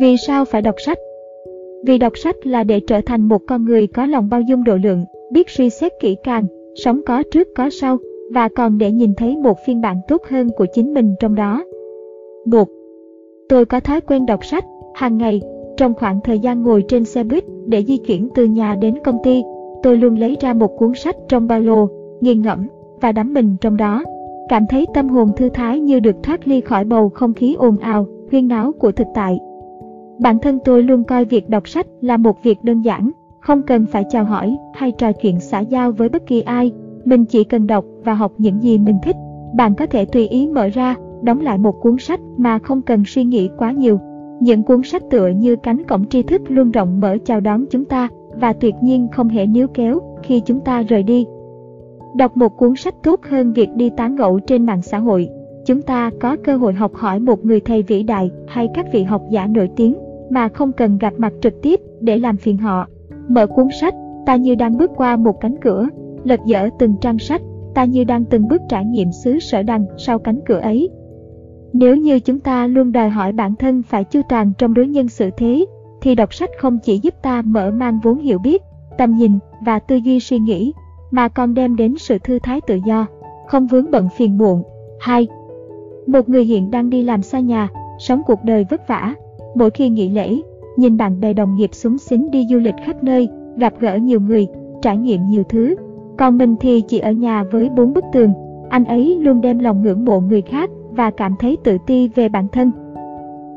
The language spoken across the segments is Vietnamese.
Vì sao phải đọc sách? Vì đọc sách là để trở thành một con người có lòng bao dung độ lượng, biết suy xét kỹ càng, sống có trước có sau, và còn để nhìn thấy một phiên bản tốt hơn của chính mình trong đó. 1. Tôi có thói quen đọc sách, hàng ngày, trong khoảng thời gian ngồi trên xe buýt để di chuyển từ nhà đến công ty, tôi luôn lấy ra một cuốn sách trong ba lô, nghiền ngẫm và đắm mình trong đó. Cảm thấy tâm hồn thư thái như được thoát ly khỏi bầu không khí ồn ào, huyên náo của thực tại. Bản thân tôi luôn coi việc đọc sách là một việc đơn giản, không cần phải chào hỏi hay trò chuyện xã giao với bất kỳ ai, mình chỉ cần đọc và học những gì mình thích. Bạn có thể tùy ý mở ra, đóng lại một cuốn sách mà không cần suy nghĩ quá nhiều. Những cuốn sách tựa như cánh cổng tri thức luôn rộng mở chào đón chúng ta và tuyệt nhiên không hề níu kéo khi chúng ta rời đi. Đọc một cuốn sách tốt hơn việc đi tán gẫu trên mạng xã hội. Chúng ta có cơ hội học hỏi một người thầy vĩ đại hay các vị học giả nổi tiếng mà không cần gặp mặt trực tiếp để làm phiền họ. Mở cuốn sách, ta như đang bước qua một cánh cửa, lật dở từng trang sách, ta như đang từng bước trải nghiệm xứ sở đằng sau cánh cửa ấy. Nếu như chúng ta luôn đòi hỏi bản thân phải chu toàn trong đối nhân xử thế, thì đọc sách không chỉ giúp ta mở mang vốn hiểu biết, tầm nhìn và tư duy suy nghĩ, mà còn đem đến sự thư thái tự do, không vướng bận phiền muộn. 2. Một người hiện đang đi làm xa nhà, sống cuộc đời vất vả. Mỗi khi nghỉ lễ, nhìn bạn bè đồng nghiệp súng xính đi du lịch khắp nơi, gặp gỡ nhiều người, trải nghiệm nhiều thứ. Còn mình thì chỉ ở nhà với bốn bức tường, anh ấy luôn đem lòng ngưỡng mộ người khác và cảm thấy tự ti về bản thân.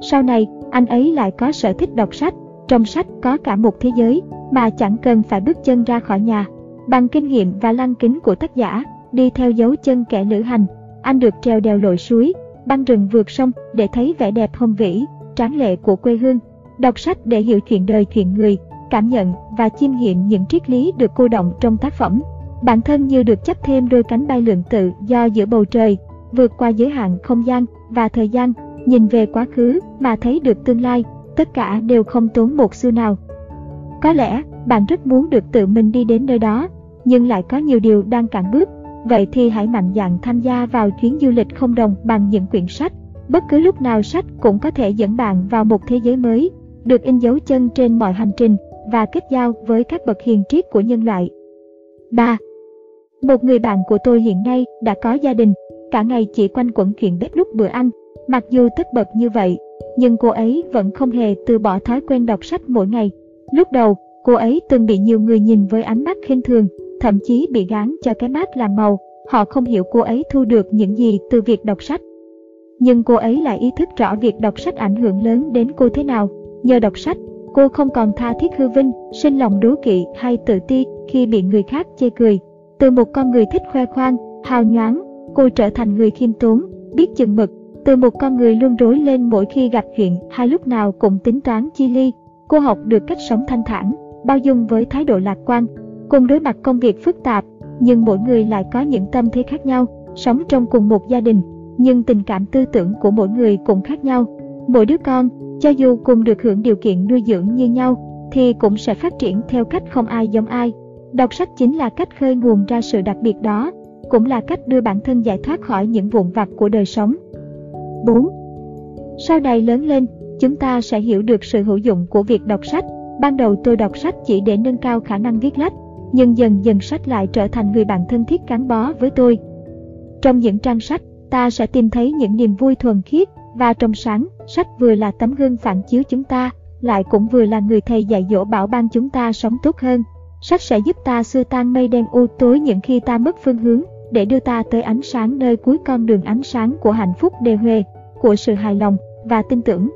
Sau này, anh ấy lại có sở thích đọc sách, trong sách có cả một thế giới mà chẳng cần phải bước chân ra khỏi nhà. Bằng kinh nghiệm và lăng kính của tác giả, đi theo dấu chân kẻ lữ hành, anh được treo đèo lội suối, băng rừng vượt sông để thấy vẻ đẹp hùng vĩ, tráng lệ của quê hương. Đọc sách để hiểu chuyện đời chuyện người, cảm nhận và chiêm nghiệm những triết lý được cô động trong tác phẩm. Bản thân như được chấp thêm đôi cánh bay lượng tự do giữa bầu trời, vượt qua giới hạn không gian và thời gian, nhìn về quá khứ mà thấy được tương lai, tất cả đều không tốn một xu nào. Có lẽ bạn rất muốn được tự mình đi đến nơi đó, nhưng lại có nhiều điều đang cản bước. Vậy thì hãy mạnh dạn tham gia vào chuyến du lịch không đồng bằng những quyển sách. Bất cứ lúc nào sách cũng có thể dẫn bạn vào một thế giới mới, được in dấu chân trên mọi hành trình và kết giao với các bậc hiền triết của nhân loại. 3. Một người bạn của tôi hiện nay đã có gia đình, cả ngày chỉ quanh quẩn chuyện bếp lúc bữa ăn. Mặc dù tất bật như vậy, nhưng cô ấy vẫn không hề từ bỏ thói quen đọc sách mỗi ngày. Lúc đầu, cô ấy từng bị nhiều người nhìn với ánh mắt khinh thường, thậm chí bị gán cho cái mát làm màu. Họ không hiểu cô ấy thu được những gì từ việc đọc sách. Nhưng cô ấy lại ý thức rõ việc đọc sách ảnh hưởng lớn đến cô thế nào. Nhờ đọc sách, cô không còn tha thiết hư vinh, sinh lòng đố kỵ hay tự ti khi bị người khác chê cười. Từ một con người thích khoe khoang, hào nhoáng, cô trở thành người khiêm tốn, biết chừng mực. Từ một con người luôn rối lên mỗi khi gặp chuyện hay lúc nào cũng tính toán chi ly, cô học được cách sống thanh thản, bao dung với thái độ lạc quan, cùng đối mặt công việc phức tạp, nhưng mỗi người lại có những tâm thế khác nhau, sống trong cùng một gia đình, nhưng tình cảm tư tưởng của mỗi người cũng khác nhau. Mỗi đứa con, cho dù cùng được hưởng điều kiện nuôi dưỡng như nhau, thì cũng sẽ phát triển theo cách không ai giống ai. Đọc sách chính là cách khơi nguồn ra sự đặc biệt đó, cũng là cách đưa bản thân giải thoát khỏi những vụn vặt của đời sống. 4. Sau này lớn lên, chúng ta sẽ hiểu được sự hữu dụng của việc đọc sách. Ban đầu tôi đọc sách chỉ để nâng cao khả năng viết lách, nhưng dần dần sách lại trở thành người bạn thân thiết gắn bó với tôi. Trong những trang sách, ta sẽ tìm thấy những niềm vui thuần khiết và trong sáng, sách vừa là tấm gương phản chiếu chúng ta, lại cũng vừa là người thầy dạy dỗ bảo ban chúng ta sống tốt hơn. Sách sẽ giúp ta xua tan mây đen u tối những khi ta mất phương hướng, để đưa ta tới ánh sáng nơi cuối con đường ánh sáng của hạnh phúc đề huề, của sự hài lòng và tin tưởng.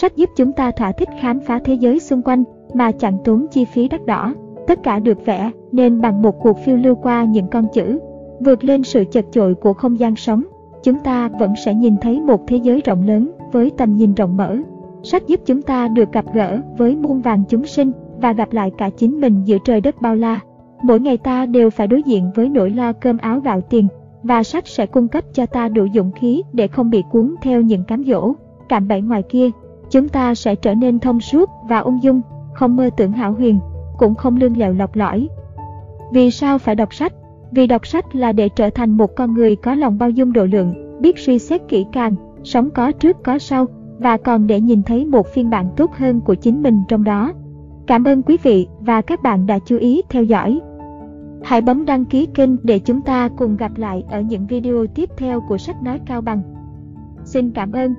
Sách giúp chúng ta thỏa thích khám phá thế giới xung quanh mà chẳng tốn chi phí đắt đỏ. Tất cả được vẽ nên bằng một cuộc phiêu lưu qua những con chữ. Vượt lên sự chật chội của không gian sống, chúng ta vẫn sẽ nhìn thấy một thế giới rộng lớn với tầm nhìn rộng mở. Sách giúp chúng ta được gặp gỡ với muôn vàng chúng sinh và gặp lại cả chính mình giữa trời đất bao la. Mỗi ngày ta đều phải đối diện với nỗi lo cơm áo gạo tiền, và sách sẽ cung cấp cho ta đủ dũng khí để không bị cuốn theo những cám dỗ, cạm bẫy ngoài kia. Chúng ta sẽ trở nên thông suốt và ung dung, không mơ tưởng hảo huyền, cũng không lương lẹo lọc lõi. Vì sao phải đọc sách? Vì đọc sách là để trở thành một con người có lòng bao dung độ lượng, biết suy xét kỹ càng, sống có trước có sau, và còn để nhìn thấy một phiên bản tốt hơn của chính mình trong đó. Cảm ơn quý vị và các bạn đã chú ý theo dõi. Hãy bấm đăng ký kênh để chúng ta cùng gặp lại ở những video tiếp theo của sách nói cao bằng. Xin cảm ơn.